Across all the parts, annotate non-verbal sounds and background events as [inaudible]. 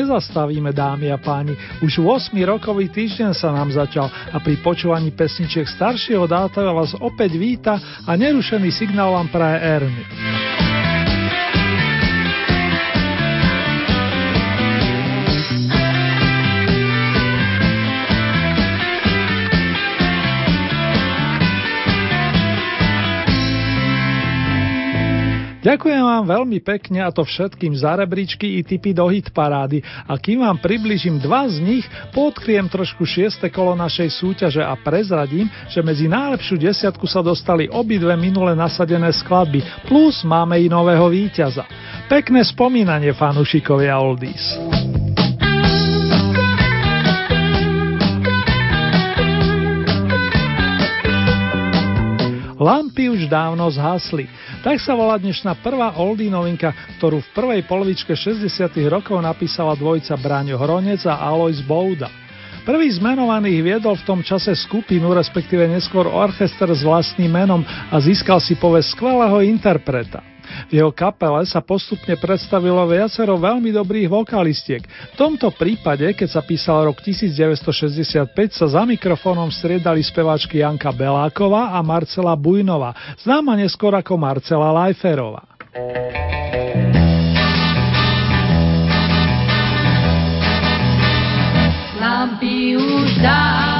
Nezastavíme, dámy a páni. Už 8 rokový týždeň sa nám začal a pri počúvaní pesničiek staršieho dáta vás opäť víta a nerušený signál vám praje Ernie. Ďakujem vám veľmi pekne a to všetkým za rebríčky i typy do hit parády a kým vám približím dva z nich, podkriem trošku šieste kolo našej súťaže a prezradím, že medzi najlepšiu desiatku sa dostali obidve minule nasadené skladby, plus máme i nového víťaza. Pekné spomínanie fanúšikovia Oldies. Lampy už dávno zhasli. Tak sa volá dnešná prvá oldie novinka, ktorú v prvej polovičke 60. rokov napísala dvojica Braňo Hronec a Alois Bouda. Prvý z menovaných viedol v tom čase skupinu, respektíve neskôr orchester s vlastným menom a získal si povesť skvelého interpreta. V jeho kapele sa postupne predstavilo viacero veľmi dobrých vokalistiek. V tomto prípade, keď sa písal rok 1965, sa za mikrofónom striedali speváčky Janka Beláková a Marcela Bujnová, známa neskôr ako Marcela Lajferová. Lampy už dávno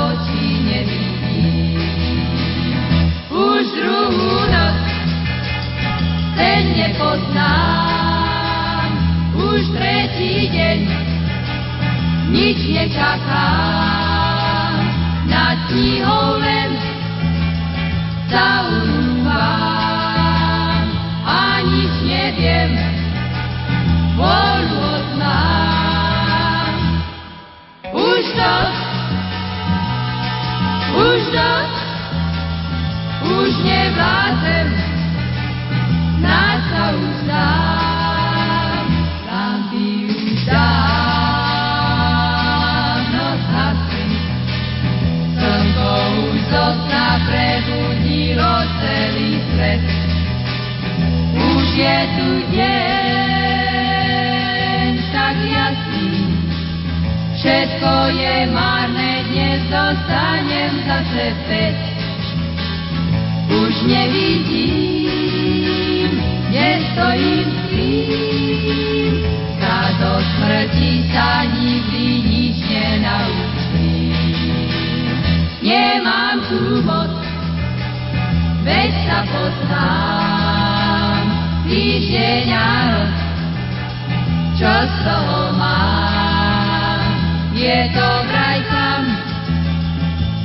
tretí deň nič nečakám. Nad knihou len zaunúvam a nič neviem, vôľu odmám. Už to, už to, už nevládzem, je tu deň tak jasný, všetko je marné, dnes dostanem zase späť. Už nevidím, kde stojím s tým, sa do smrti sa nikdy nič nenaučím. Nemám tu moc, veď sa poznám, týždeň a noc, čo z toho mám. Je to vraj tam,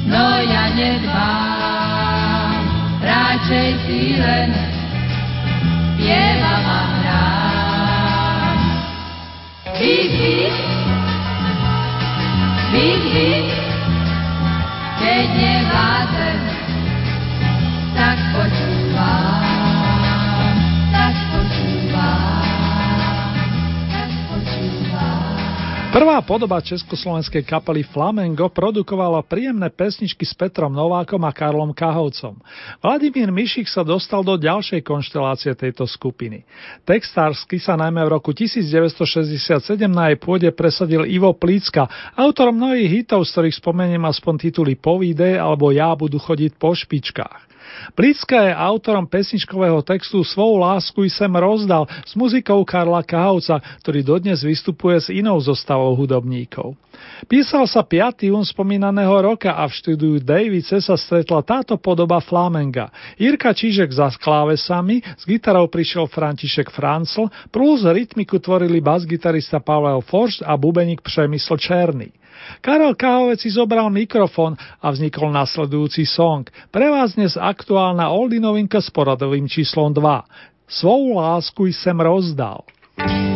no ja nedbám, radšej si len spievam a hrám. Big, big, big, big, keď nevládzem, tak počúvam. Prvá podoba československej kapely Flamengo produkovala príjemné pesničky s Petrom Novákom a Karlom Kahovcom. Vladimír Mišik sa dostal do ďalšej konštelácie tejto skupiny. Textársky sa najmä v roku 1967 na jej pôde presadil Ivo Plícka, autorom mnohých hitov, z ktorých spomeniem aspoň tituly Povíde alebo Ja budu chodiť po špičkách. Plicka je autorom pesničkového textu Svou lásku sem rozdal s muzikou Karla Kahovca, ktorý dodnes vystupuje s inou zostavou hudobníkov. Písal sa 5. jún spomínaného roka a v štúdiu Davice sa stretla táto podoba flamenga. Jirka Čižek za klávesami, s gitarou prišiel František Francl, plus rytmiku tvorili bas-gitarista Pavel Forst a bubeník Přemysl Černý. Karel Káhovec si zobral mikrofón a vznikol nasledujúci song. Pre vás dnes aktuálna oldy novinka s poradovým číslom 2. Svou lásku sem rozdal. thank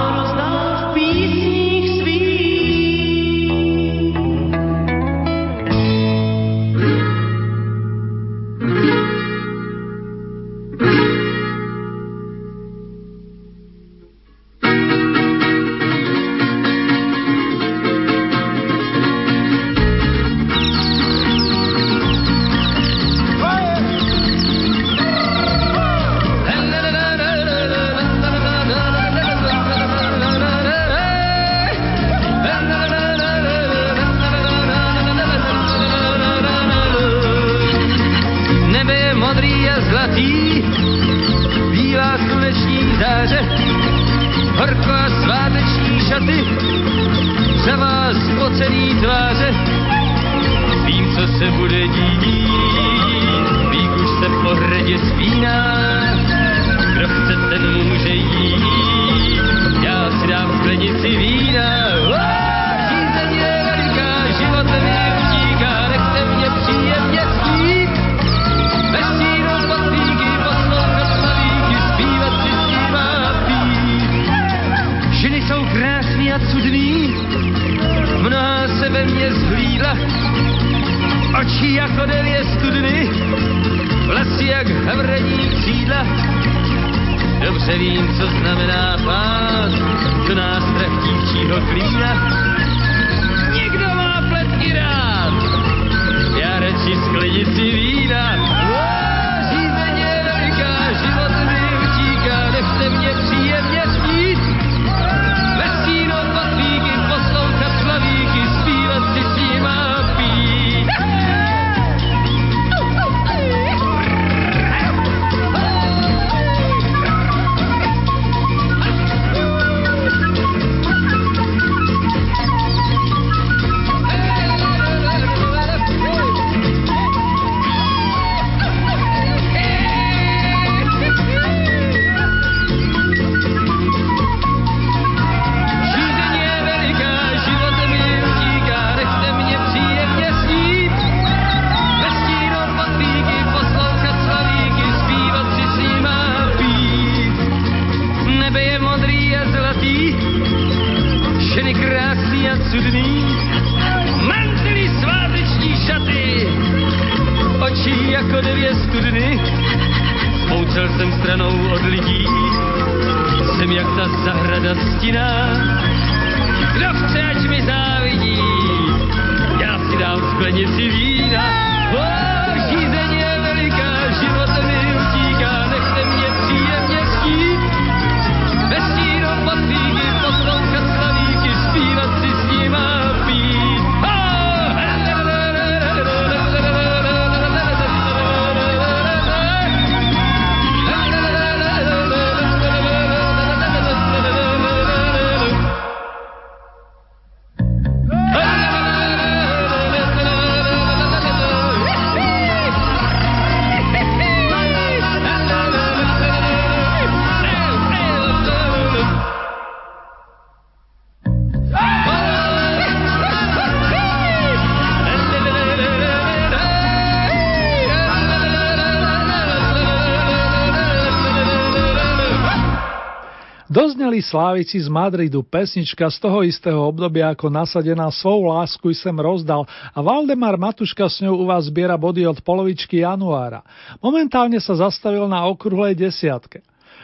viac cudných, mantily sváteční šaty, oči jako dvě studny. Poučel jsem stranou od lidí, jsem jak ta zahrada stina. Kdo chce, ať mi závidí, já si dám sklenici vína. Dozneli slávici z Madridu, pesnička z toho istého obdobia ako nasadená svou lásku sem rozdal a Valdemar Matuška s ňou u vás zbiera body od polovičky januára. Momentálne sa zastavil na okrúhlej desiatke.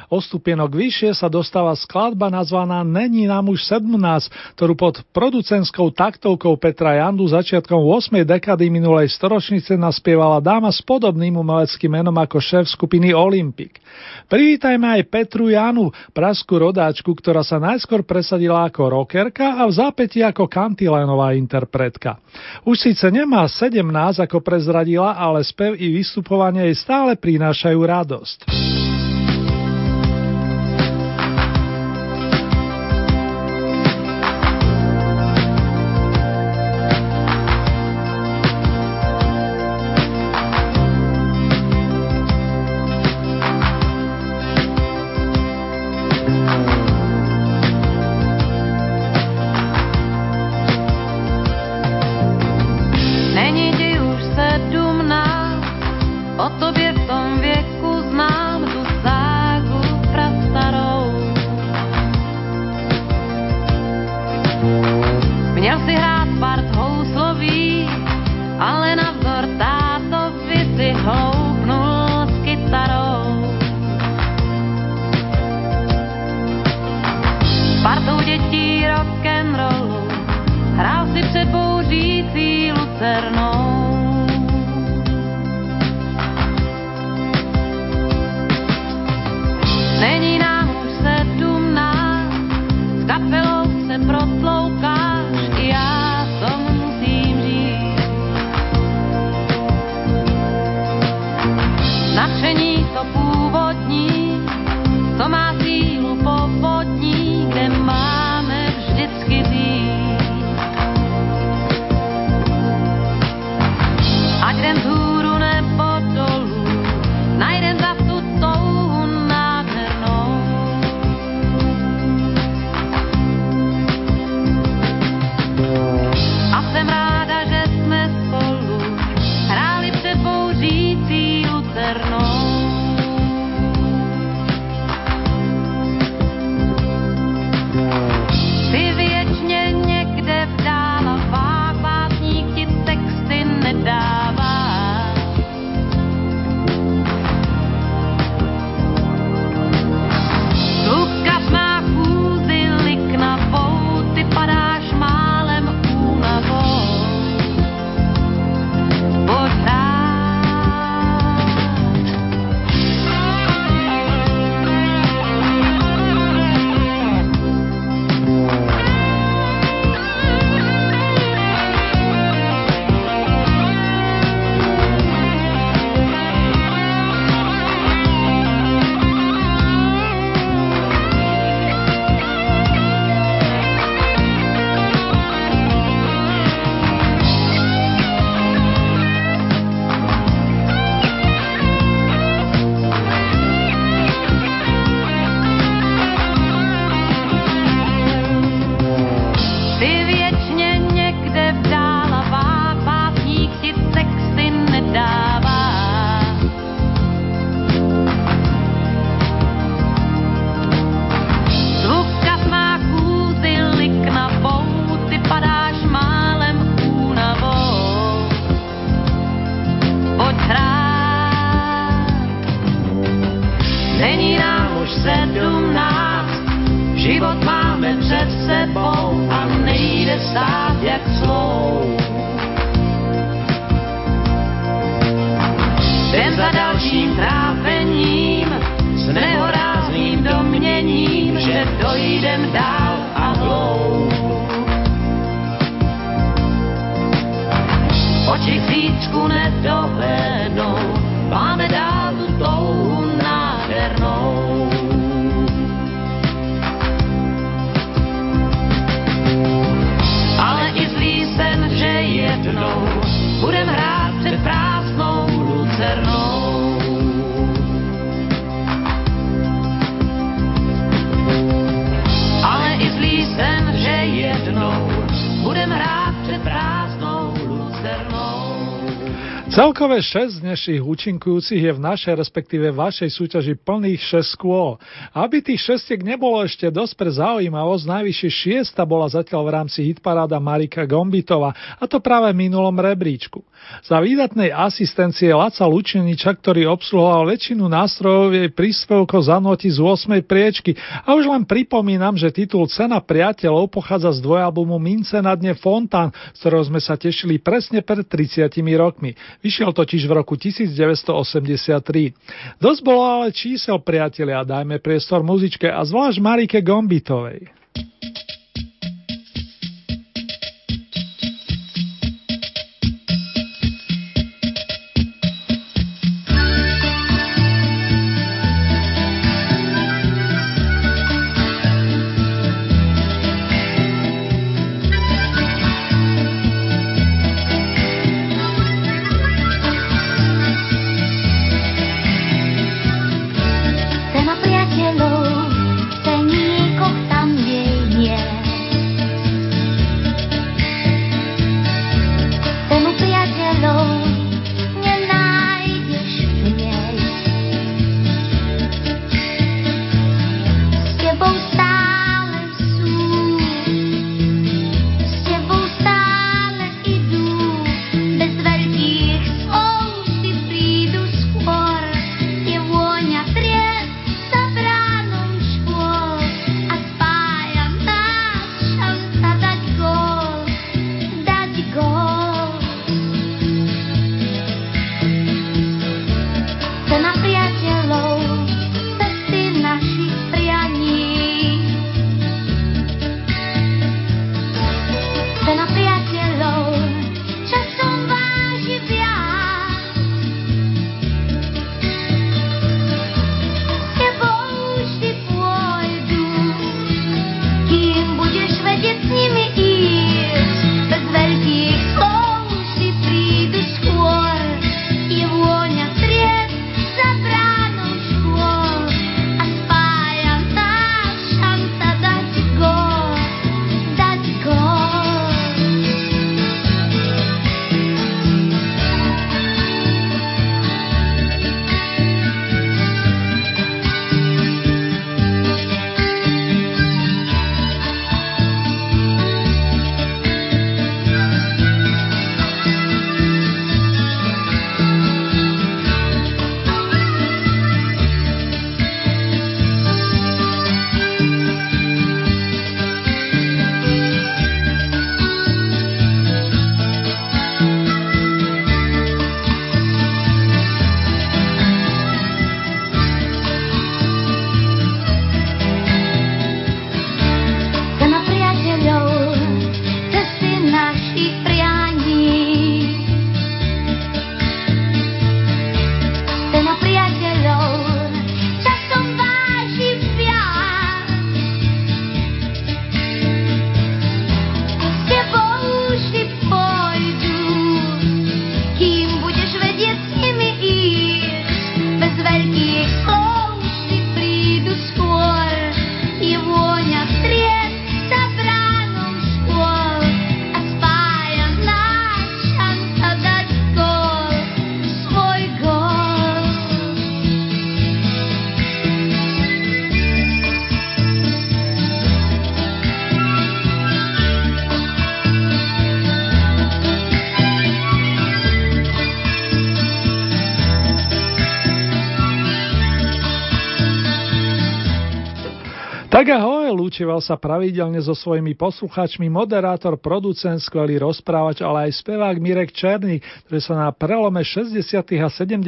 O stupienok vyššie sa dostáva skladba nazvaná Není nám už 17, ktorú pod producentskou taktovkou Petra Jandu začiatkom 8. dekady minulej storočnice naspievala dáma s podobným umeleckým menom ako šéf skupiny Olympic. Privítajme aj Petru Janu, praskú rodáčku, ktorá sa najskôr presadila ako rockerka a v zápäti ako kantilénová interpretka. Už síce nemá 17 ako prezradila, ale spev i vystupovanie jej stále prinášajú radosť. Celkové 6 dnešných účinkujúcich je v našej, respektíve vašej súťaži plných 6 skôl. Aby tých šestiek nebolo ešte dosť pre zaujímavosť, najvyššie šiesta bola zatiaľ v rámci hitparáda Marika Gombitova, a to práve v minulom rebríčku. Za výdatnej asistencie Laca Lučeniča, ktorý obsluhoval väčšinu nástrojov jej príspevkov zanotí z 8. priečky a už len pripomínam, že titul Cena priateľov pochádza z dvojalbumu Mince na dne Fontán, z ktorého sme sa tešili presne pred 30 rokmi. Vyšiel totiž v roku 1983. Dosť bolo ale čísel, priatelia, dajme priestor muzičke a zvlášť Marike Gombitovej. Lúčival sa pravidelne so svojimi poslucháčmi moderátor, producent, skvelý rozprávač, ale aj spevák Mirek Černý, ktorý sa na prelome 60. a 70.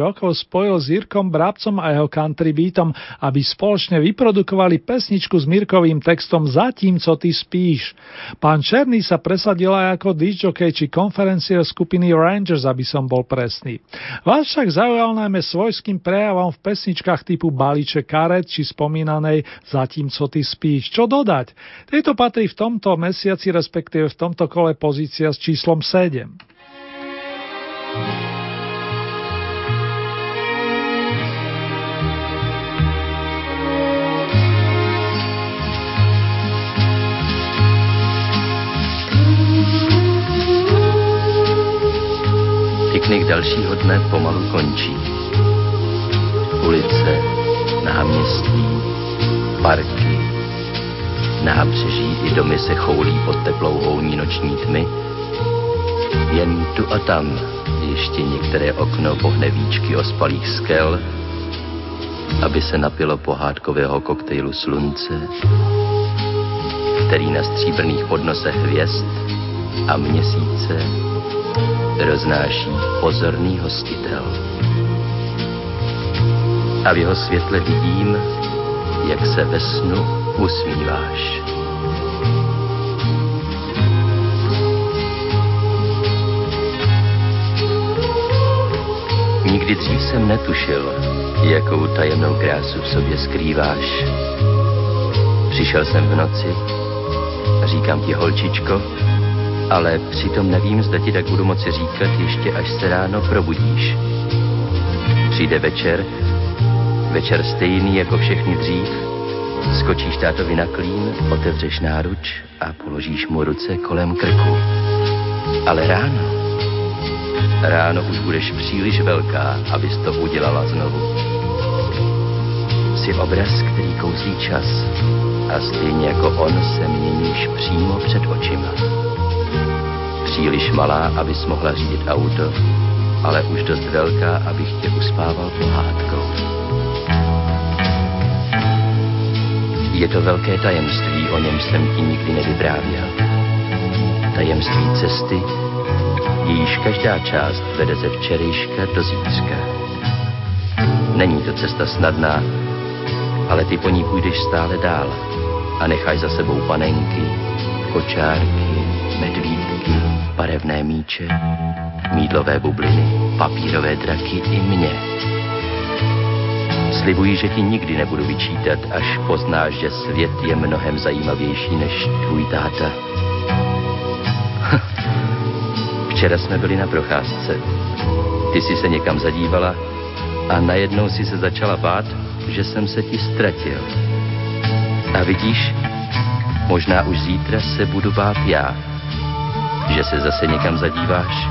rokov spojil s Jirkom Brabcom a jeho country beatom, aby spoločne vyprodukovali pesničku s Mirkovým textom Zatím, co ty spíš. Pán Černý sa presadil aj ako disjockey či konferencier skupiny Rangers, aby som bol presný. Vás však zaujal najmä svojským prejavom v pesničkách typu Balíček karet či spomínanej Zatím, co ty spíš. Čo dodať? Tejto patrí v tomto mesiaci, respektíve v tomto kole pozícia s číslom 7. Piknik dalšího dne pomalu končí. Ulice, náměstí, parky, nábřeží i domy se choulí pod teplou houní noční tmy. Jen tu a tam ještě některé okno pohne víčky ospalých skel, aby se napilo pohádkového koktejlu slunce, který na stříbrných podnosech hvězd a měsíce roznáší pozorný hostitel. A v jeho světle vidím, jak se ve snu usmíváš. Nikdy dřív jsem netušil, jakou tajemnou krásu v sobě skrýváš. Přišel jsem v noci říkám ti, holčičko, ale přitom nevím, zda ti tak budu moci říkat ještě až se ráno probudíš. Přijde večer, večer stejný jako všechny dřív, skočíš tátovi na klín, otevřeš náruč a položíš mu ruce kolem krku. Ale ráno, ráno už budeš příliš velká, abys to udělala znovu. Jsi obraz, který kouzlí čas a stejně jako on se měníš přímo před očima. Příliš malá, abys mohla řídit auto, ale už dost velká, abych tě uspával pohádkou. Je to velké tajemství, o něm jsem ti nikdy nevyprávěl. Tajemství cesty, jejíž každá část vede ze včerejška do zítřka. Není to cesta snadná, ale ty po ní půjdeš stále dál a necháš za sebou panenky, kočárky, medvídky, barevné míče, mídlové bubliny, papírové draky i mě. Slibuji, že ti nikdy nebudu vyčítat, až poznáš, že svět je mnohem zajímavější než tvůj táta. [laughs] Včera jsme byli na procházce. Ty jsi se někam zadívala a najednou si se začala bát, že jsem se ti ztratil. A vidíš, možná už zítra se budu bát já že se zase někam zadíváš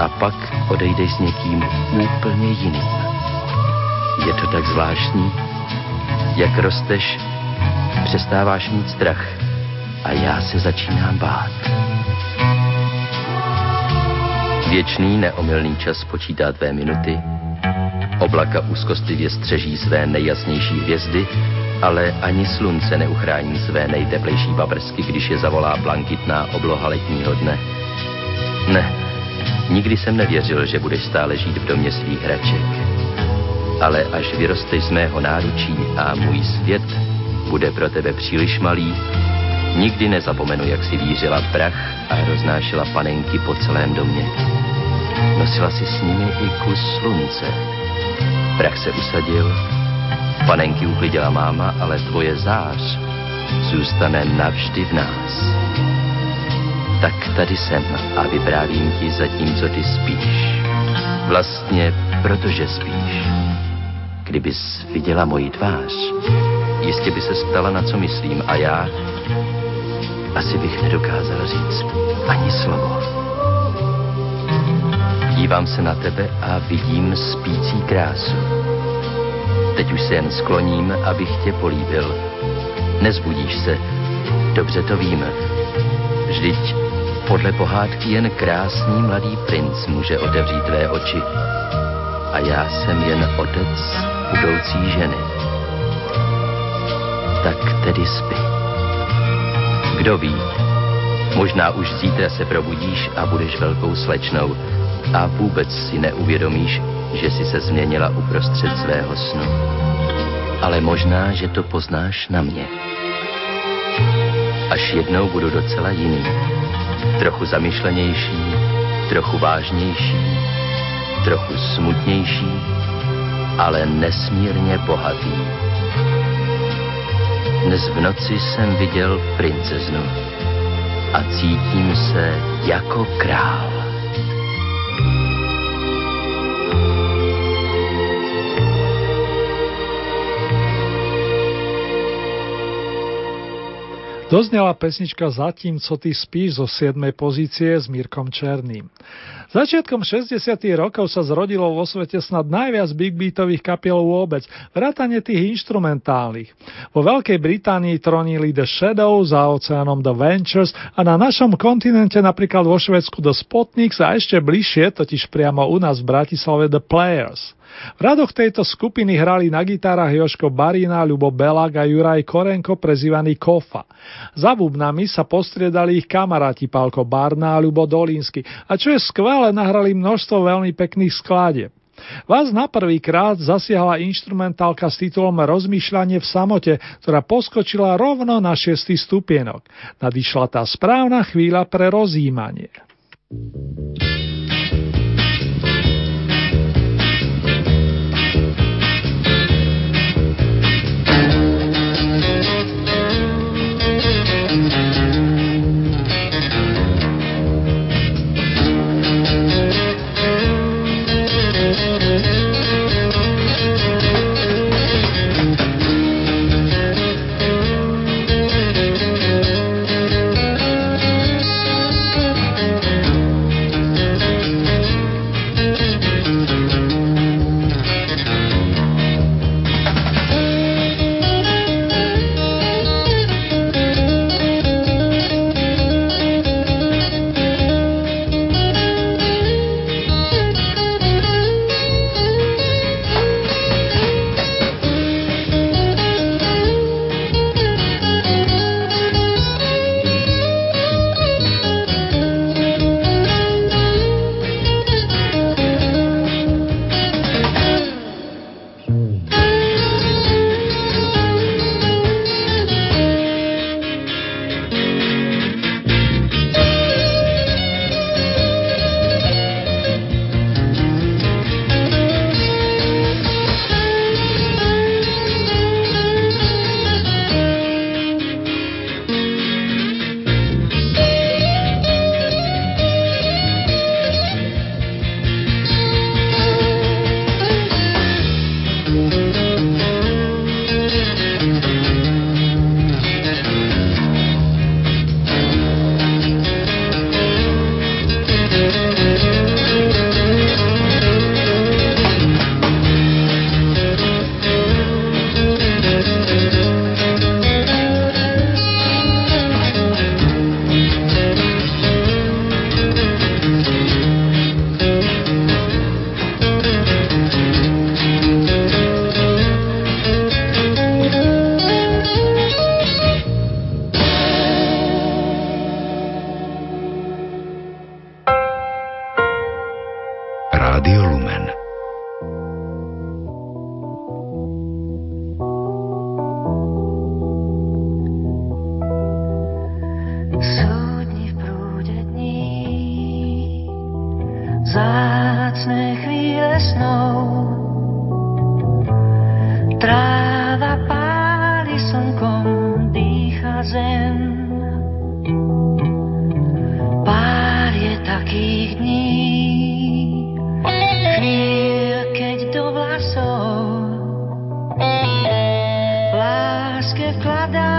a pak odejdeš s někým úplně jiným. Je to tak zvláštní, jak rosteš, přestáváš mít strach a já se začínám bát. Věčný neomylný čas počítá tvé minuty, oblaka úzkostlivě střeží své nejjasnější hvězdy ale ani slunce neuchrání své nejteplejší paprsky, když je zavolá blankitná obloha letního dne. Ne, nikdy jsem nevěřil, že budeš stále žít v domě svých hraček. Ale až vyrosteš z mého náručí a můj svět bude pro tebe příliš malý, nikdy nezapomenu, jak si vířila prach a roznášela panenky po celém domě. Nosila si s nimi i kus slunce. Prach se usadil Panenky uklidila máma, ale tvoje zář zůstane navždy v nás. Tak tady jsem a vyprávím ti co ty spíš. Vlastně protože spíš. Kdybys viděla moji tvář, jistě by se ptala, na co myslím a já asi bych nedokázal říct ani slovo. Dívám se na tebe a vidím spící krásu Teď už se jen skloním, abych tě políbil. Nezbudíš se, dobře to víme. Vždyť podle pohádky jen krásný mladý princ může otevřít tvé oči. A já jsem jen otec budoucí ženy. tak tedy spi. Kdo ví, možná už zítra se probudíš a budeš velkou slečnou a vůbec si neuvědomíš, že si se změnila uprostřed svého snu. Ale možná, že to poznáš na mě. Až jednou budu docela jiný. Trochu zamyšlenější, trochu vážnější, trochu smutnější, ale nesmírně bohatý. Dnes v noci jsem viděl princeznu a cítím se jako král. Doznela pesnička Zatím, co ty spíš zo 7. pozície s Mírkom Černým. Začiatkom 60. rokov sa zrodilo vo svete snad najviac big beatových kapiel vôbec, vrátane tých instrumentálnych. Vo Veľkej Británii tronili The Shadows, za oceánom The Ventures a na našom kontinente napríklad vo Švedsku The Spotniks a ešte bližšie, totiž priamo u nás v Bratislave The Players. V radoch tejto skupiny hrali na gitárach Joško Barina, Ľubo Belák a Juraj Korenko, prezývaný Kofa. Za bubnami sa postriedali ich kamaráti Pálko Barna a Ľubo Dolínsky a čo je skvelé, nahrali množstvo veľmi pekných skladieb. Vás na prvý krát zasiahla instrumentálka s titulom Rozmýšľanie v samote, ktorá poskočila rovno na šiestý stupienok. Nadišla tá správna chvíľa pre rozjímanie. skladá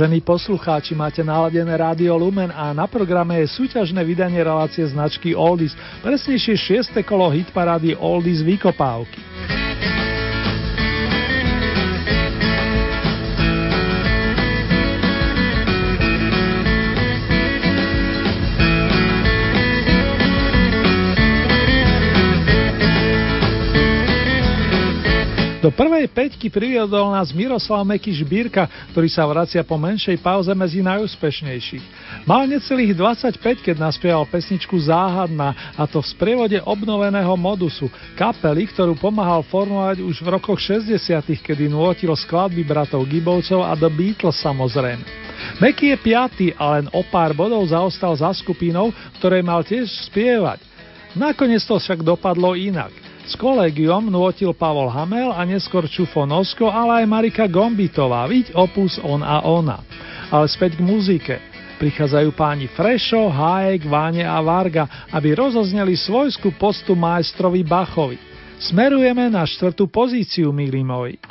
Vážení poslucháči, máte naladené Rádio Lumen a na programe je súťažné vydanie relácie značky Oldies, presnejšie 6. kolo hitparády Oldies Vykopávky. Do prvej peťky priviedol nás Miroslav Meky Žbírka, ktorý sa vracia po menšej pauze medzi najúspešnejších. Mal necelých 25, keď naspieval pesničku Záhadná, a to v sprievode obnoveného modusu, kapely, ktorú pomáhal formovať už v rokoch 60 kedy nôtil skladby bratov Gibovcov a The Beatles samozrejme. Meky je piatý a len o pár bodov zaostal za skupinou, ktorej mal tiež spievať. Nakoniec to však dopadlo inak. S kolegiom nôtil Pavol Hamel a neskôr Čufo Nosko, ale aj Marika Gombitová, viď opus On a Ona. Ale späť k muzike. Prichádzajú páni Frešo, Hájek, Váne a Varga, aby rozozneli svojskú postu majstrovi Bachovi. Smerujeme na štvrtú pozíciu, milí moji.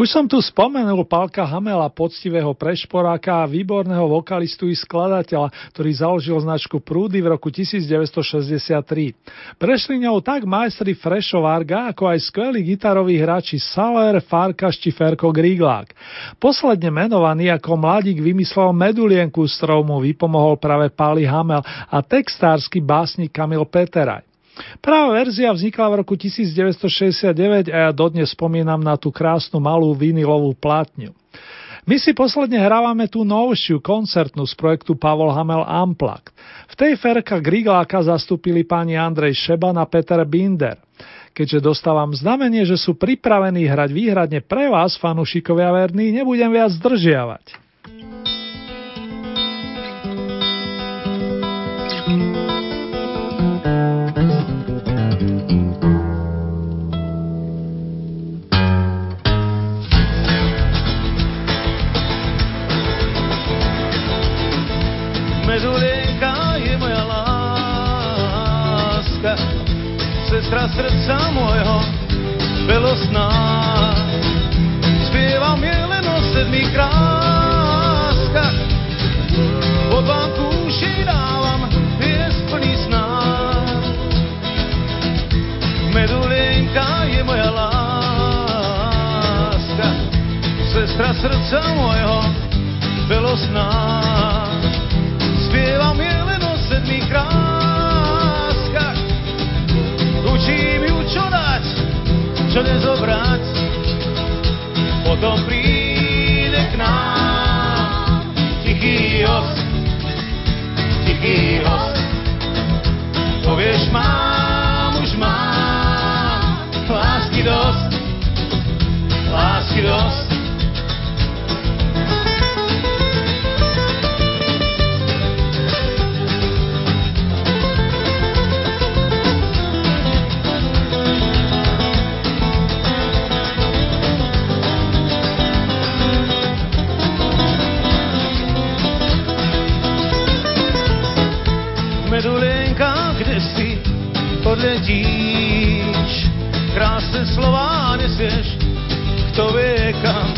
Už som tu spomenul Pálka Hamela, poctivého prešporáka a výborného vokalistu i skladateľa, ktorý založil značku Prúdy v roku 1963. Prešli ňou tak majstri Frešo Varga, ako aj skvelí gitaroví hráči Saler, Farkaš či Ferko Griglák. Posledne menovaný ako mladík vymyslel medulienku, s ktorou mu vypomohol práve Páli Hamel a textársky básnik Kamil Peteraj. Práva verzia vznikla v roku 1969 a ja dodnes spomínam na tú krásnu malú vinilovú plátňu. My si posledne hrávame tú novšiu koncertnú z projektu Pavol Hamel Unplugged. V tej Ferka Grigláka zastúpili páni Andrej Šeban a Peter Binder. Keďže dostávam znamenie, že sú pripravení hrať výhradne pre vás, fanúšikovia verní, nebudem viac zdržiavať. Sestra srdca môjho belosná. Spievam je len o sedmi kráskach, od vám kúši dávam pies plný sná. Medulienka je moja láska, sestra srdca môjho belosná. Spievam je len sedmi kráskach, Učím ju čo dať, čo nezobrať. Potom príde k nám tichý host, tichý host. Povieš, mám, už mám, lásky dosť, lásky dosť. Krásne slova nesieš, kto vie kam.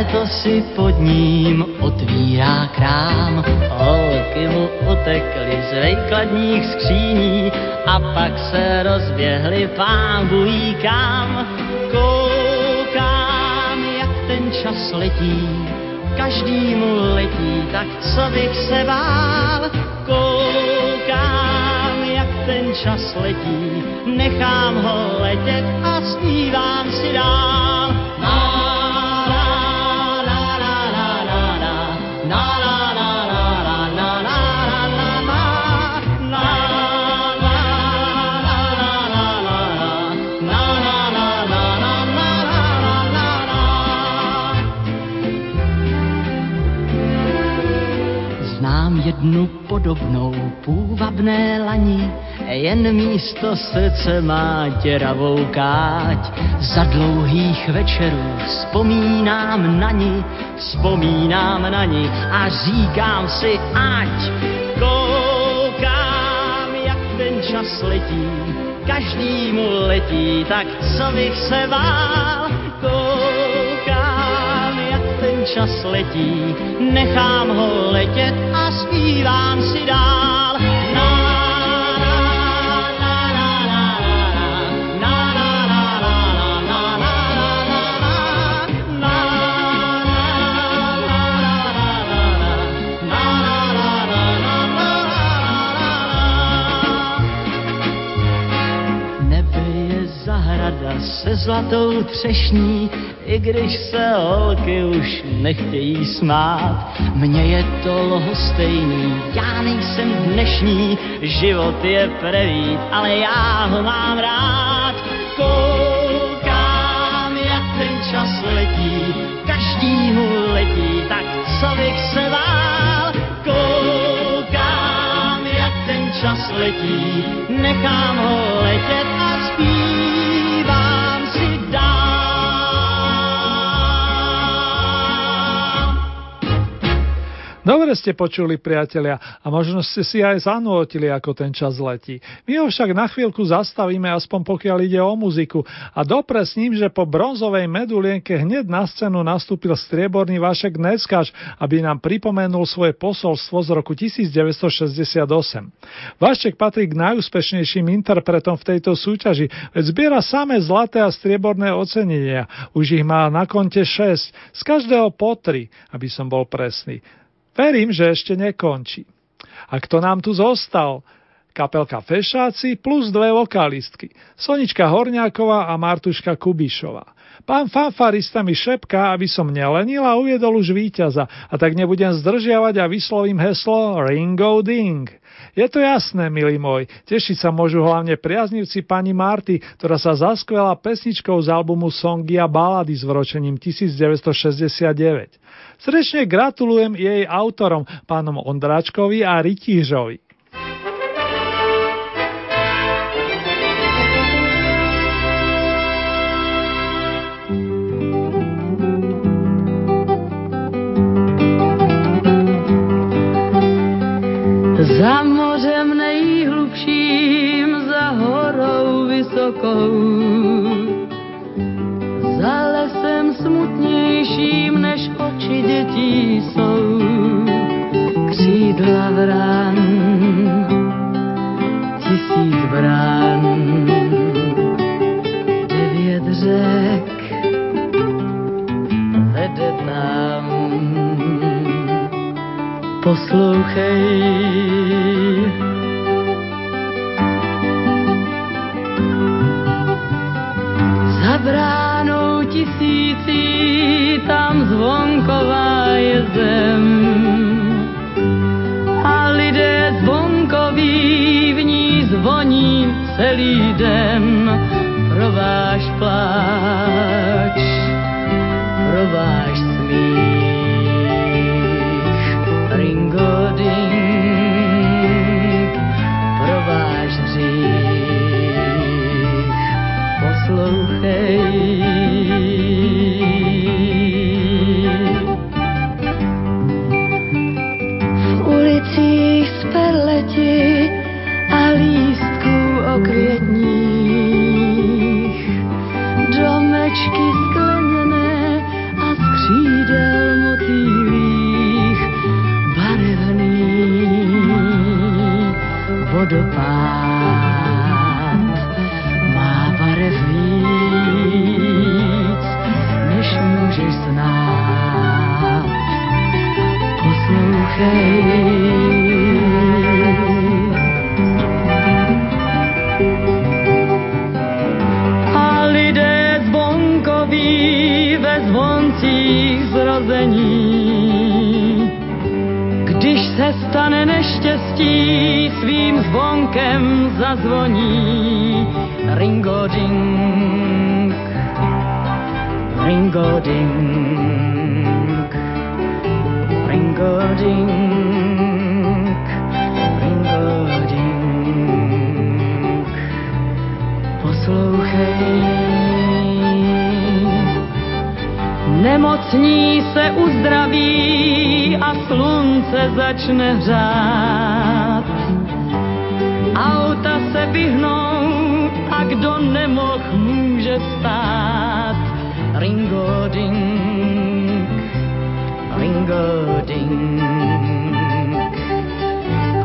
Léto si pod ním otvírá krám. Holky mu otekly z vejkladních skříní a pak se rozběhly pán bují kam. Koukám, jak ten čas letí, každý mu letí, tak co bych se bál. Koukám, jak ten čas letí, nechám ho letět a zpívám si dál. Jednu podobnou půvabné lani, jen místo srdce má děravou káť. Za dlouhých večerů vzpomínám na ní, vzpomínám na ní a říkám si, ať koukám, jak ten čas letí, každýmu letí, tak co bych se bál, čas letí, nechám ho letět a zpívám si dál. Nebe je zahrada se zlatou třešní i když se holky už nechtějí smát. Mně je to lhostejný, já nejsem dnešní, život je prevít, ale já ho mám rád. Koukám, jak ten čas letí, každý mu letí, tak co bych se bál. Koukám, jak ten čas letí, nechám ho letět Dobre ste počuli, priatelia, a možno ste si aj zanútili, ako ten čas letí. My ho však na chvíľku zastavíme, aspoň pokiaľ ide o muziku. A dopresním, že po bronzovej medulienke hneď na scénu nastúpil strieborný Vašek Neckáč, aby nám pripomenul svoje posolstvo z roku 1968. Vašek patrí k najúspešnejším interpretom v tejto súťaži, veď zbiera samé zlaté a strieborné ocenenia. Už ich má na konte 6, z každého po 3, aby som bol presný. Verím, že ešte nekončí. A kto nám tu zostal? Kapelka Fešáci plus dve vokalistky. Sonička Horňáková a Martuška Kubišová. Pán fanfarista mi šepká, aby som nelenil a uviedol už víťaza, a tak nebudem zdržiavať a vyslovím heslo Ringo Ding. Je to jasné, milý môj, tešiť sa môžu hlavne priaznivci pani Marty, ktorá sa zaskvela pesničkou z albumu Songy a balady s vročením 1969. Srdečne gratulujem jej autorom, pánom Ondráčkovi a Rytížovi. Za mořem nejhlubším, za horou vysokou, oči dětí jsou. Křídla vran, tisíc brán, devět řek vede tam poslouchej. Zem. A lidé zvonkoví v ní zvoní celý den. Pro váš pláč, zazvoní Ringo ding, Ringo ding, Ringo ding, Poslouchej, nemocní se uzdraví a slunce začne hřát se vyhnou a kdo nemoh může stát. Ringo ding, ringo ding,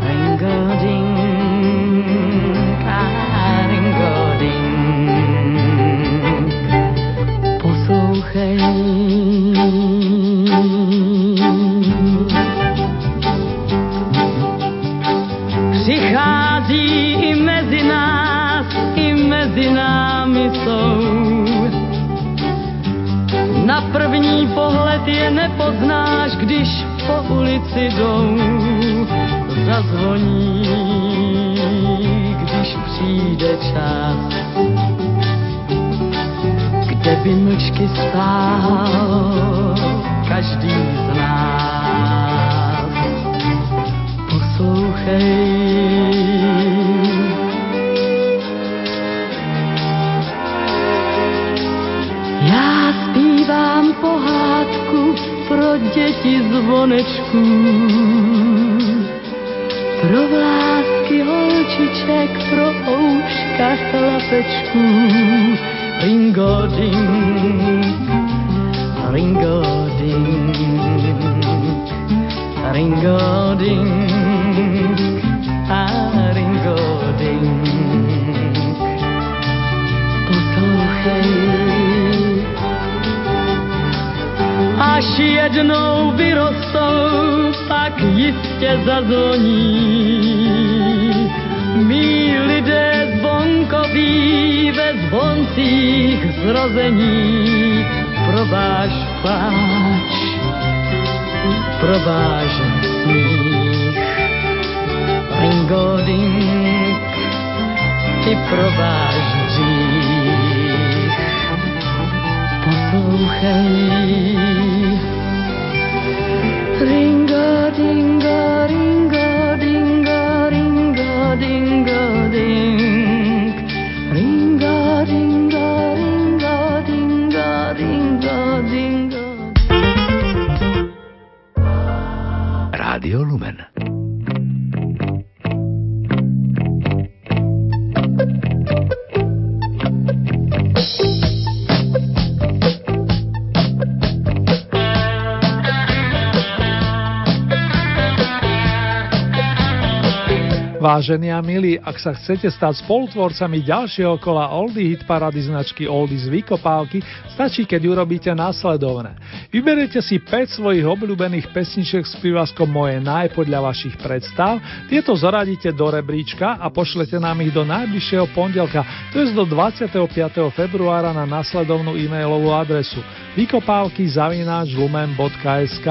ringo ding, pohled je nepoznáš, když po ulici jdou. Zazvoní, když přijde čas, kde by mlčky stál děti zvonečků, pro vlásky holčiček, pro ouška chlapečků. Ringo ding, ringo ding, ringo ding, jednou vyrostou, tak jistě zazvoní. Mí lidé zvonkoví ve zvoncích zrození pro váš pláč, pro váš smích. Ringo ding, i pro váš hřích. Poslouchej, Vážení a milí, ak sa chcete stať spolutvorcami ďalšieho kola Oldie hit parady značky Oldies Vykopálky, stačí, keď urobíte následovné. Vyberiete si 5 svojich obľúbených pesničiek s prívlaskom Moje naj podľa vašich predstav, tieto zaradíte do rebríčka a pošlete nám ich do najbližšieho pondelka, to je do 25. februára na následovnú e-mailovú adresu vykopálky zavináč lumen.sk.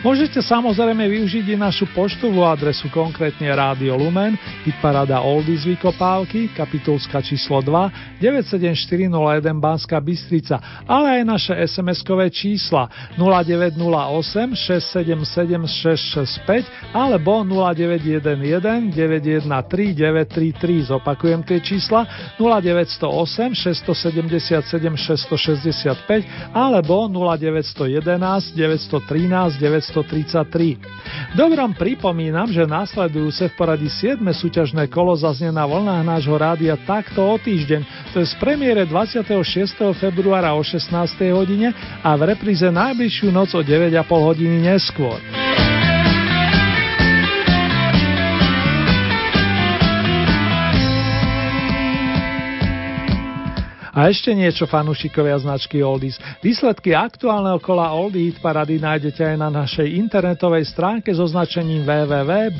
Môžete samozrejme využiť i našu poštovú adresu, konkrétne Rádio Lumen, hitparada Oldies Vykopávky, kapitulska číslo 2, 97401 Banská Bystrica, ale aj naše SMS-kové čísla 0908 677 665 alebo 0911 913 933. Zopakujem tie čísla 0908 677 665 alebo 0911 913 933. 1933. Dobrom pripomínam, že nasledujúce v poradí 7. súťažné kolo zaznie na vlnách nášho rádia takto o týždeň, to je z premiére 26. februára o 16. hodine a v repríze najbližšiu noc o 9,5 hodiny neskôr. A ešte niečo fanúšikovia značky Oldies. Výsledky aktuálneho kola Oldie Hit Parady nájdete aj na našej internetovej stránke so značením www.lumen.sk.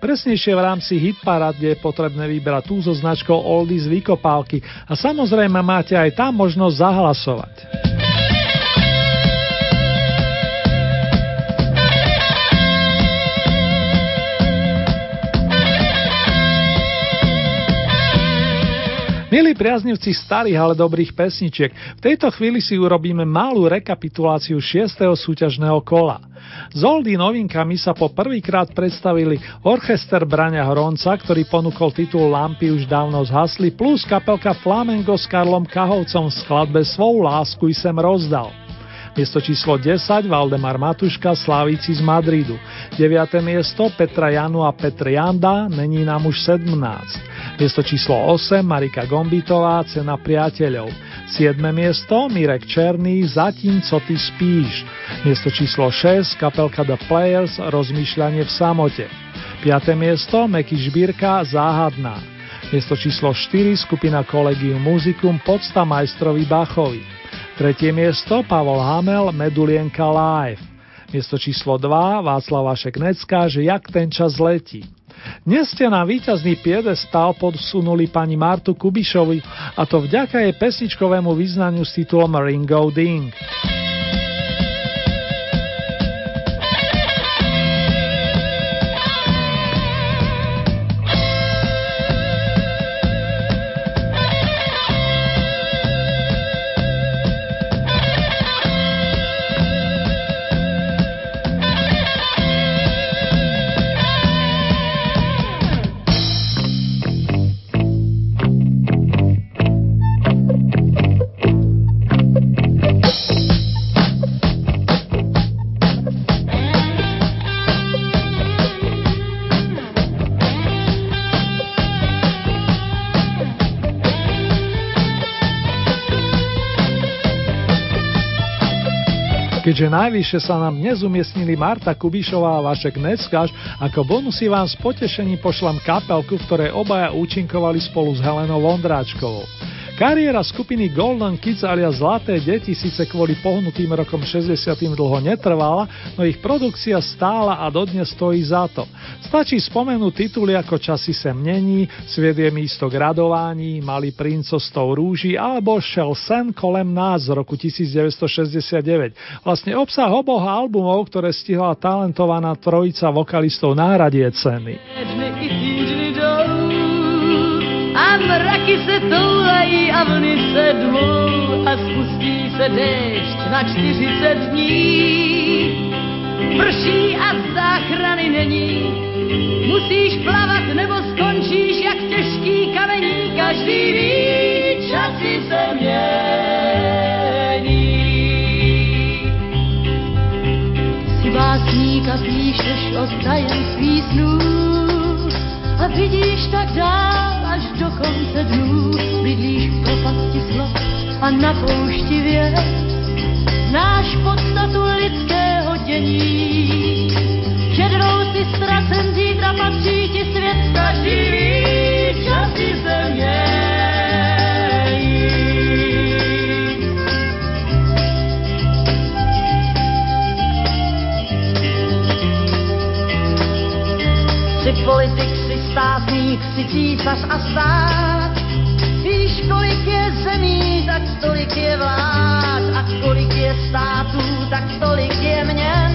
Presnejšie v rámci Hit Parad, je potrebné vybrať tú so značkou Oldies Vykopálky. A samozrejme máte aj tam možnosť zahlasovať. Milí priaznivci starých, ale dobrých pesničiek, v tejto chvíli si urobíme malú rekapituláciu 6. súťažného kola. Z Oldy novinkami sa po prvýkrát predstavili orchester Braňa Hronca, ktorý ponúkol titul Lampy už dávno zhasli, plus kapelka Flamengo s Karlom Kahovcom v skladbe Svou lásku i sem rozdal. Miesto číslo 10 Valdemar Matuška Slávici z Madridu. 9. miesto Petra Janu a Petr Janda Není nám už 17. Miesto číslo 8 Marika Gombitová Cena priateľov. 7. miesto Mirek Černý Zatím co ty spíš. Miesto číslo 6 kapelka The Players Rozmýšľanie v samote. 5. miesto Meky Žbírka Záhadná. Miesto číslo 4 skupina Collegium Musicum Podsta majstrovi Bachovi. Tretie miesto Pavol Hamel Medulienka Live. Miesto číslo 2 Václav Vašek Necká, že jak ten čas letí. Dnes ste na víťazný piedestal podsunuli pani Martu Kubišovi a to vďaka jej pesničkovému význaniu s titulom Ringo Ding. Keďže najvyššie sa nám dnes umiestnili Marta Kubišová a Vašek Neckáš, ako bonusy vám s potešením pošlem kapelku, v ktorej obaja účinkovali spolu s Helenou Vondráčkovou. Kariéra skupiny Golden Kids alias Zlaté deti síce kvôli pohnutým rokom 60. dlho netrvala, no ich produkcia stála a dodnes stojí za to. Stačí spomenúť tituly ako Časy sem není, Sviet je místo gradování, Malý princo s tou rúži alebo Šel sen kolem nás z roku 1969. Vlastne obsah oboch albumov, ktoré stihla talentovaná trojica vokalistov náradie ceny. A mraky se toulají a vlny se dvou a spustí se déšť na 40 dní. Prší a záchrany není, musíš plavat nebo skončíš jak těžký kamení, každý ví, časy se mění. Si básník a píšeš o tajemství snů a vidíš tak dál, až do konce dnů bydlíš v propasti slov a na poušti věc znáš podstatu lidského dění. Šedrou si ztracen, zítra patří ti svět, každý ví, se mění. Jsi politik, státník si císař a stát. Víš, kolik je zemí, tak tolik je vlád a kolik je států, tak tolik je měn.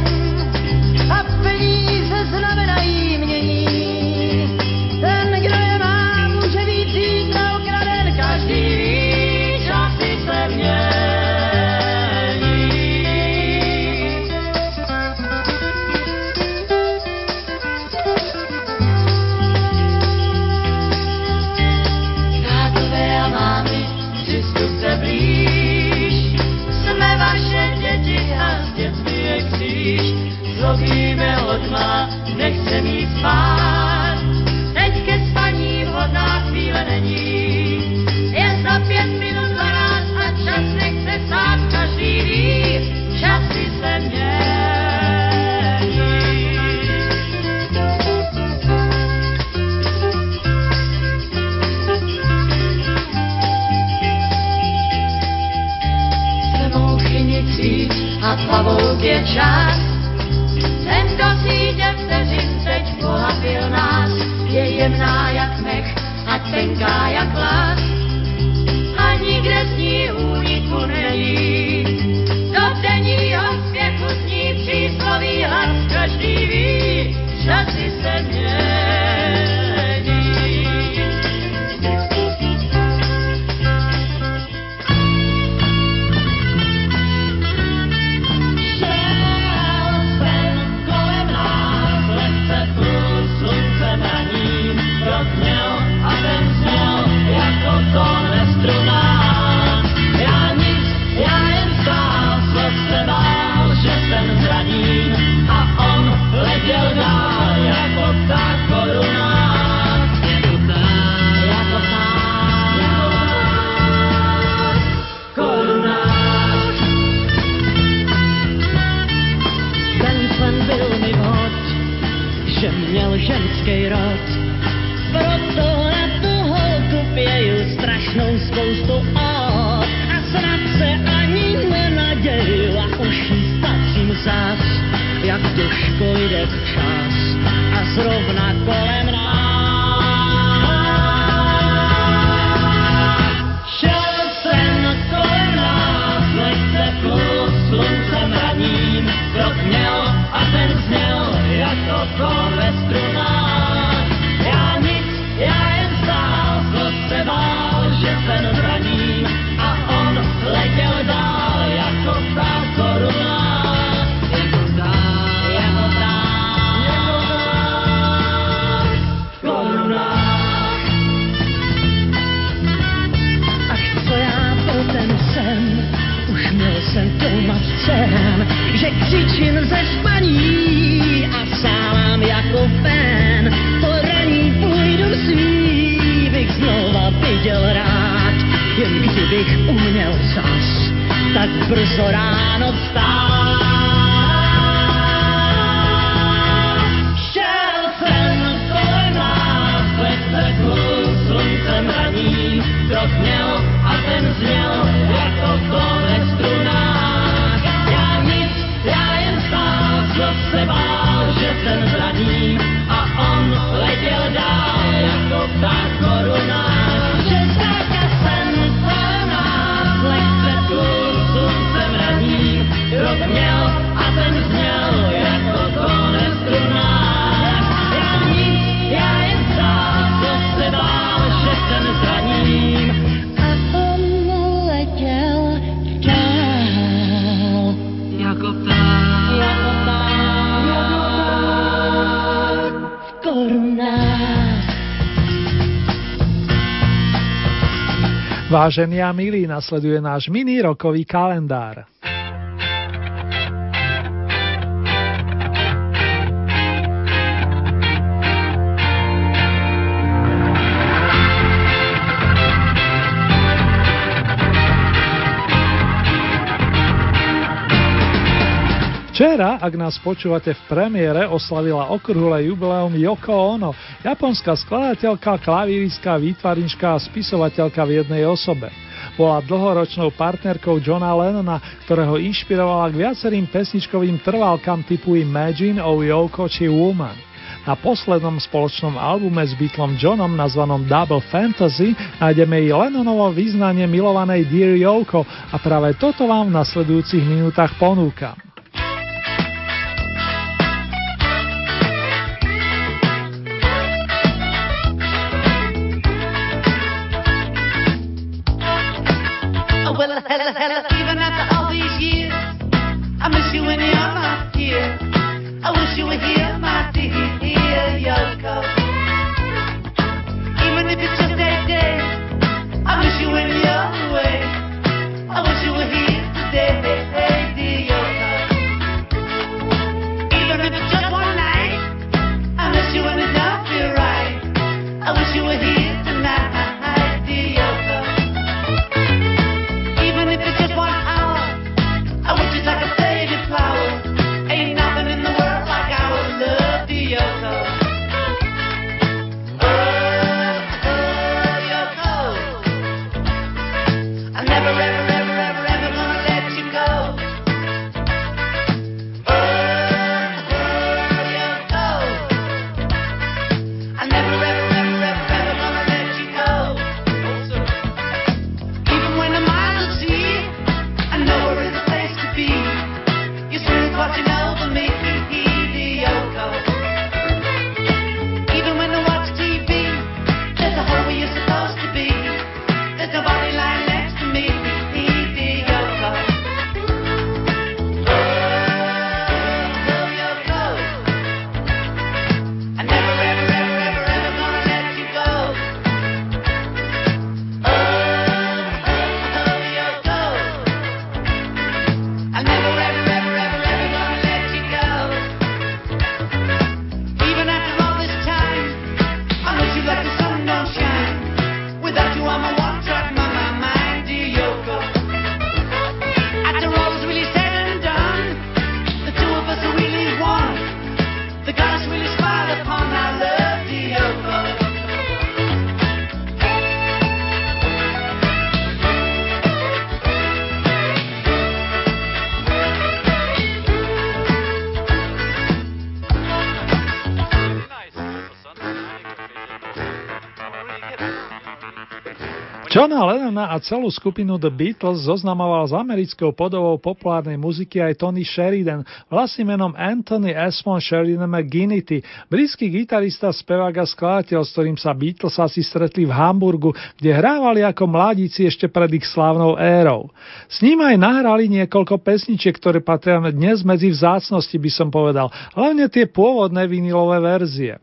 Vážení a milí, nasleduje náš mini rokový kalendár. Včera, ak nás počúvate v premiére, oslavila okrhule jubileum Yoko Ono, japonská skladateľka, klavíristka, výtvarnička a spisovateľka v jednej osobe. Bola dlhoročnou partnerkou Johna Lennona, ktorého inšpirovala k viacerým pesničkovým trvalkám typu Imagine, O Yoko či Woman. Na poslednom spoločnom albume s Beatlom Johnom nazvanom Double Fantasy nájdeme i Lennonovo význanie milovanej Dear Yoko a práve toto vám v nasledujúcich minútach ponúkam. you were here. Johna Lennona a celú skupinu The Beatles zoznamoval s americkou podobou populárnej muziky aj Tony Sheridan, vlastným menom Anthony Esmond Sheridan McGinnity, britský gitarista, spevák a skladateľ, s ktorým sa Beatles asi stretli v Hamburgu, kde hrávali ako mladíci ešte pred ich slávnou érou. S ním aj nahrali niekoľko pesničiek, ktoré patria dnes medzi vzácnosti, by som povedal, hlavne tie pôvodné vinilové verzie.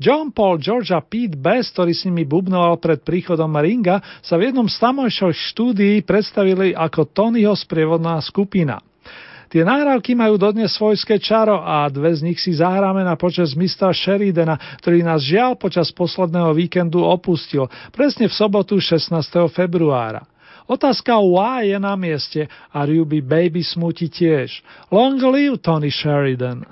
John Paul, George a Pete Best, ktorý s nimi bubnoval pred príchodom Ringa, sa v jednom z tamojších štúdií predstavili ako Tonyho sprievodná skupina. Tie nahrávky majú dodnes svojské čaro a dve z nich si zahráme na počas mistra Sheridana, ktorý nás žiaľ počas posledného víkendu opustil, presne v sobotu 16. februára. Otázka why je na mieste a Ruby Baby smúti tiež. Long live Tony Sheridan.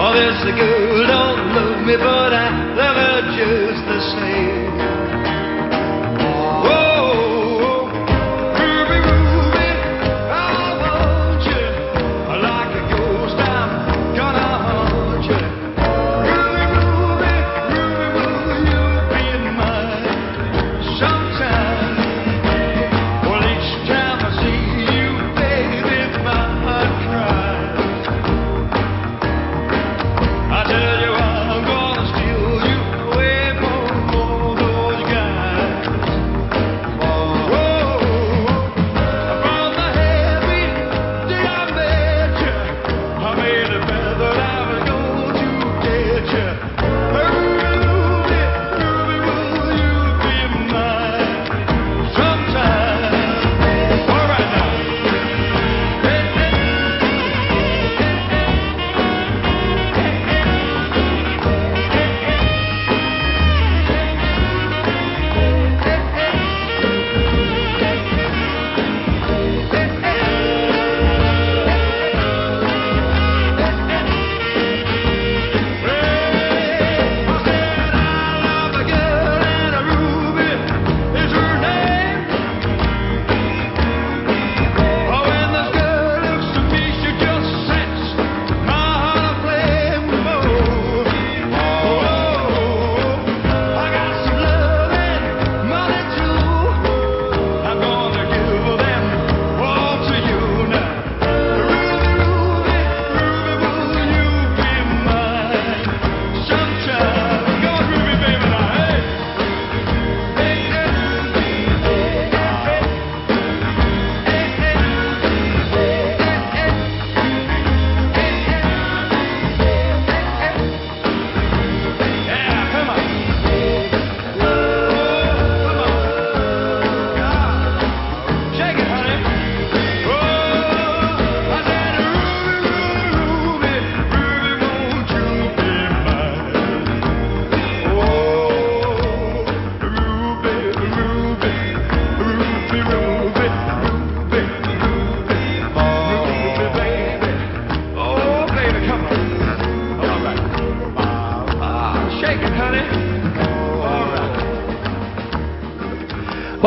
Oh, this girl don't love me, but I love her just the same.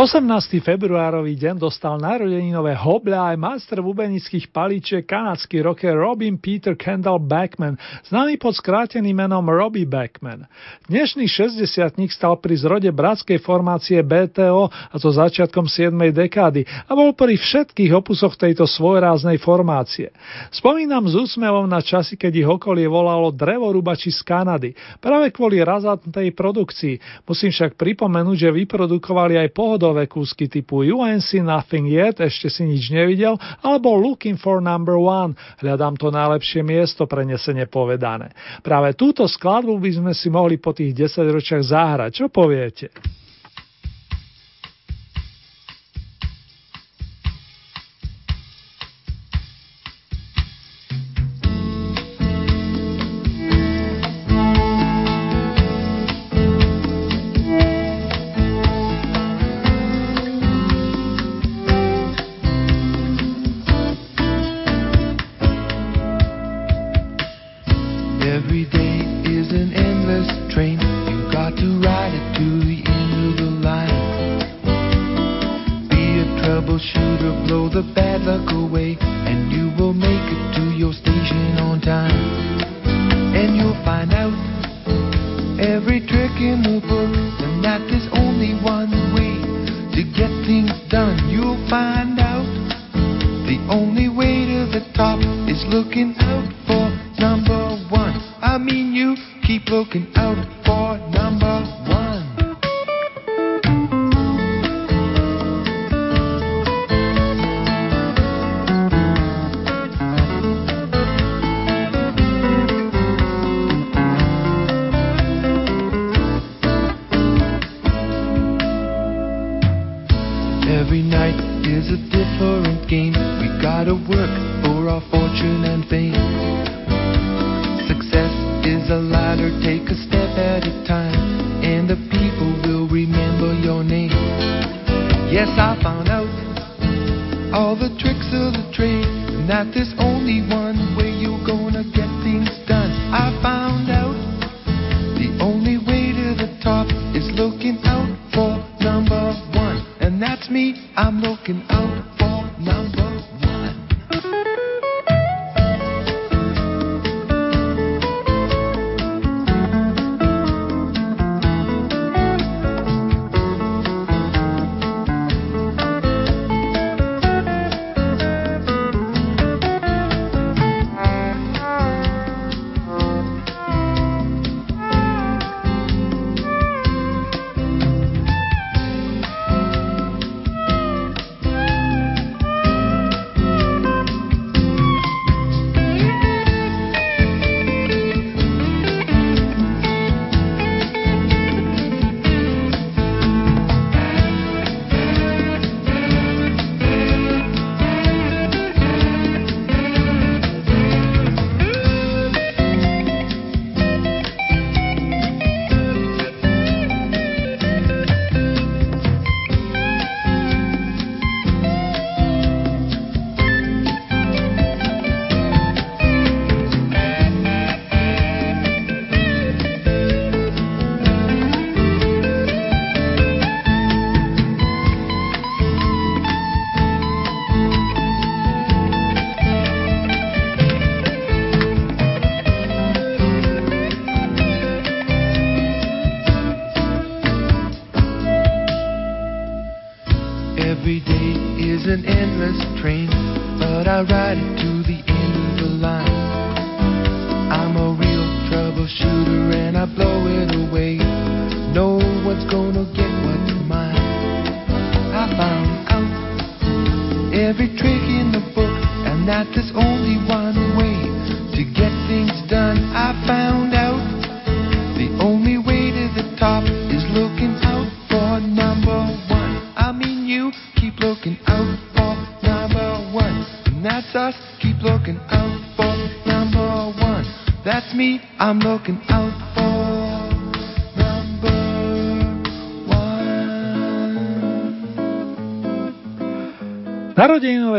18. februárový deň dostal narodeninové hoble aj master bubenických palíčiek kanadský rocker Robin Peter Kendall Backman, známy pod skráteným menom Robbie Backman. Dnešný 60 stal pri zrode bratskej formácie BTO a to začiatkom 7. dekády a bol pri všetkých opusoch tejto svojráznej formácie. Spomínam s úsmevom na časy, keď ich okolie volalo drevorubači z Kanady, práve kvôli razantnej produkcii. Musím však pripomenúť, že vyprodukovali aj pohod pohodové kúsky typu UNC Nothing Yet, ešte si nič nevidel, alebo Looking for Number One, hľadám to najlepšie miesto prenesene povedané. Práve túto skladbu by sme si mohli po tých 10 ročiach zahrať, čo poviete?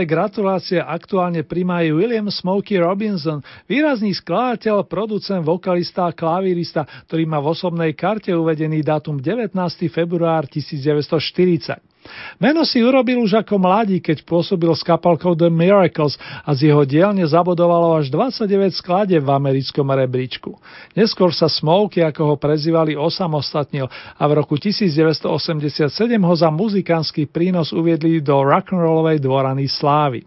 Narodeninové gratulácie aktuálne primajú William Smokey Robinson, výrazný skladateľ, producent, vokalista a klavírista, ktorý má v osobnej karte uvedený dátum 19. február 1940. Meno si urobil už ako mladí, keď pôsobil s kapalkou The Miracles a z jeho dielne zabodovalo až 29 sklade v americkom rebríčku. Neskôr sa Smokey, ako ho prezývali, osamostatnil a v roku 1987 ho za muzikánsky prínos uviedli do rock'n'rollovej dvorany slávy.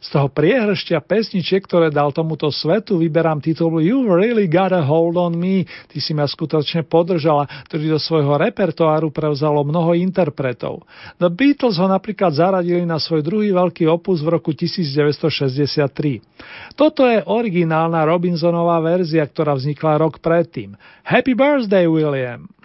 Z toho priehršťa pesničiek, ktoré dal tomuto svetu, vyberám titul You Really Got a Hold on Me, ty si ma skutočne podržala, ktorý do svojho repertoáru prevzalo mnoho interpretov. The Beatles ho napríklad zaradili na svoj druhý veľký opus v roku 1963. Toto je originálna Robinsonová verzia, ktorá vznikla rok predtým. Happy birthday, William!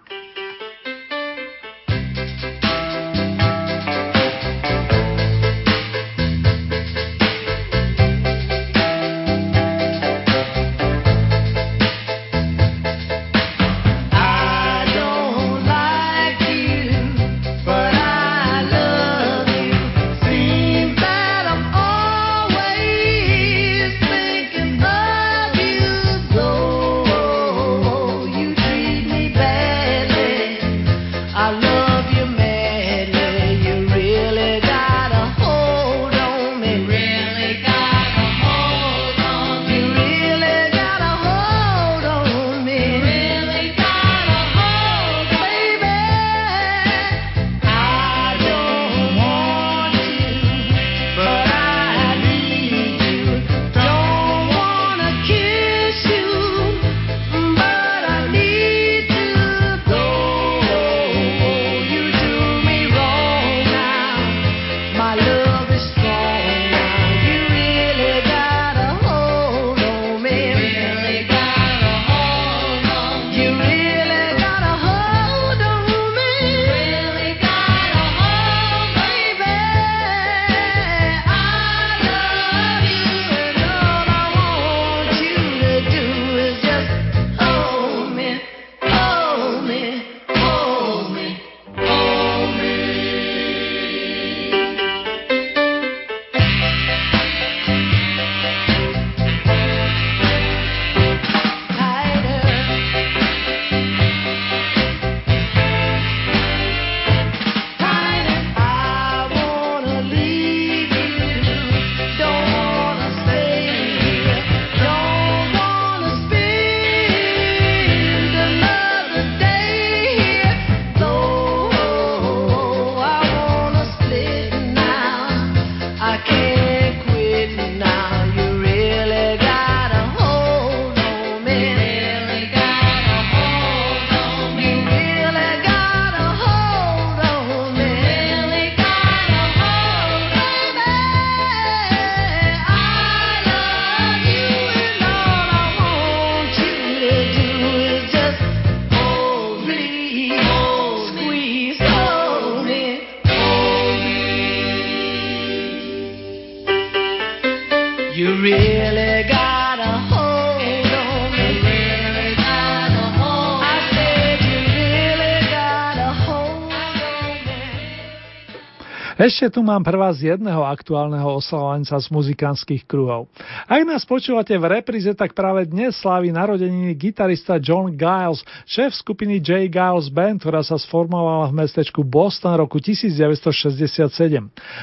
Ešte tu mám pre vás jedného aktuálneho oslovanca z muzikánskych kruhov. Ak nás počúvate v repríze, tak práve dnes slávi narodeniny gitarista John Giles, šéf skupiny J. Giles Band, ktorá sa sformovala v mestečku Boston roku 1967.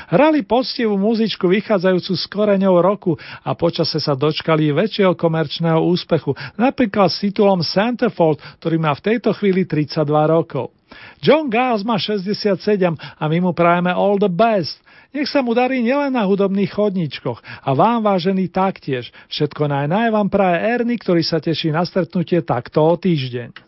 Hrali poctivú muzičku vychádzajúcu z koreňov roku a počase sa dočkali väčšieho komerčného úspechu, napríklad s titulom Centerfold, ktorý má v tejto chvíli 32 rokov. John Giles má 67 a my mu prajeme all the best. Nech sa mu darí nielen na hudobných chodničkoch a vám, vážený, taktiež. Všetko najnaj vám praje Erny, ktorý sa teší na stretnutie takto o týždeň.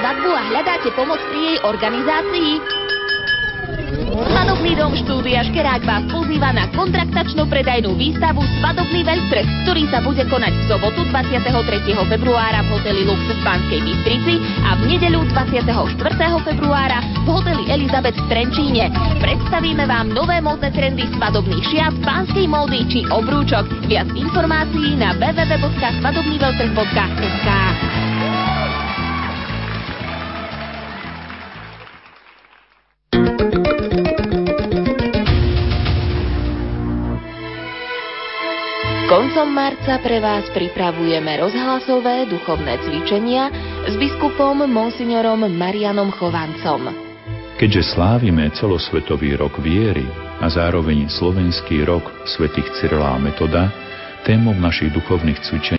Svadbu a hľadáte pomoc pri jej organizácii? Svadobný dom štúdia Škerák vás pozýva na kontraktačnú predajnú výstavu Svadobný veľtrh, ktorý sa bude konať v sobotu 23. februára v hoteli Lux v Banskej Bystrici a v nedeľu 24. februára v hoteli Elizabeth v Trenčíne. Predstavíme vám nové módne trendy svadobných šiat, pánskej módy či obrúčok. Viac informácií na www.svadobnýveltrh.sk Koncom marca pre vás pripravujeme rozhlasové duchovné cvičenia s biskupom monsignorom Marianom Chovancom. Keďže slávime celosvetový rok viery a zároveň slovenský rok svätých Cyrila a Metoda, témou našich duchovných cvičení